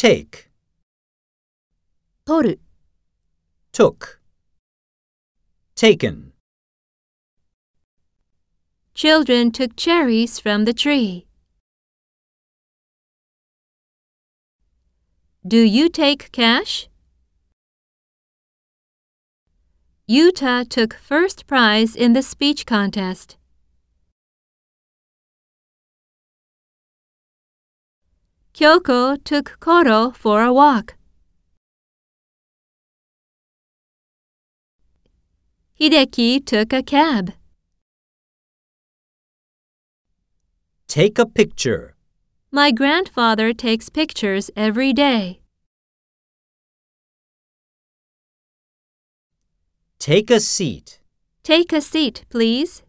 take, 取る、took, taken. Children took cherries from the tree. Do you take cash? Yuta took first prize in the speech contest. Kyoko took Koro for a walk. Hideki took a cab. Take a picture. My grandfather takes pictures every day. Take a seat. Take a seat, please.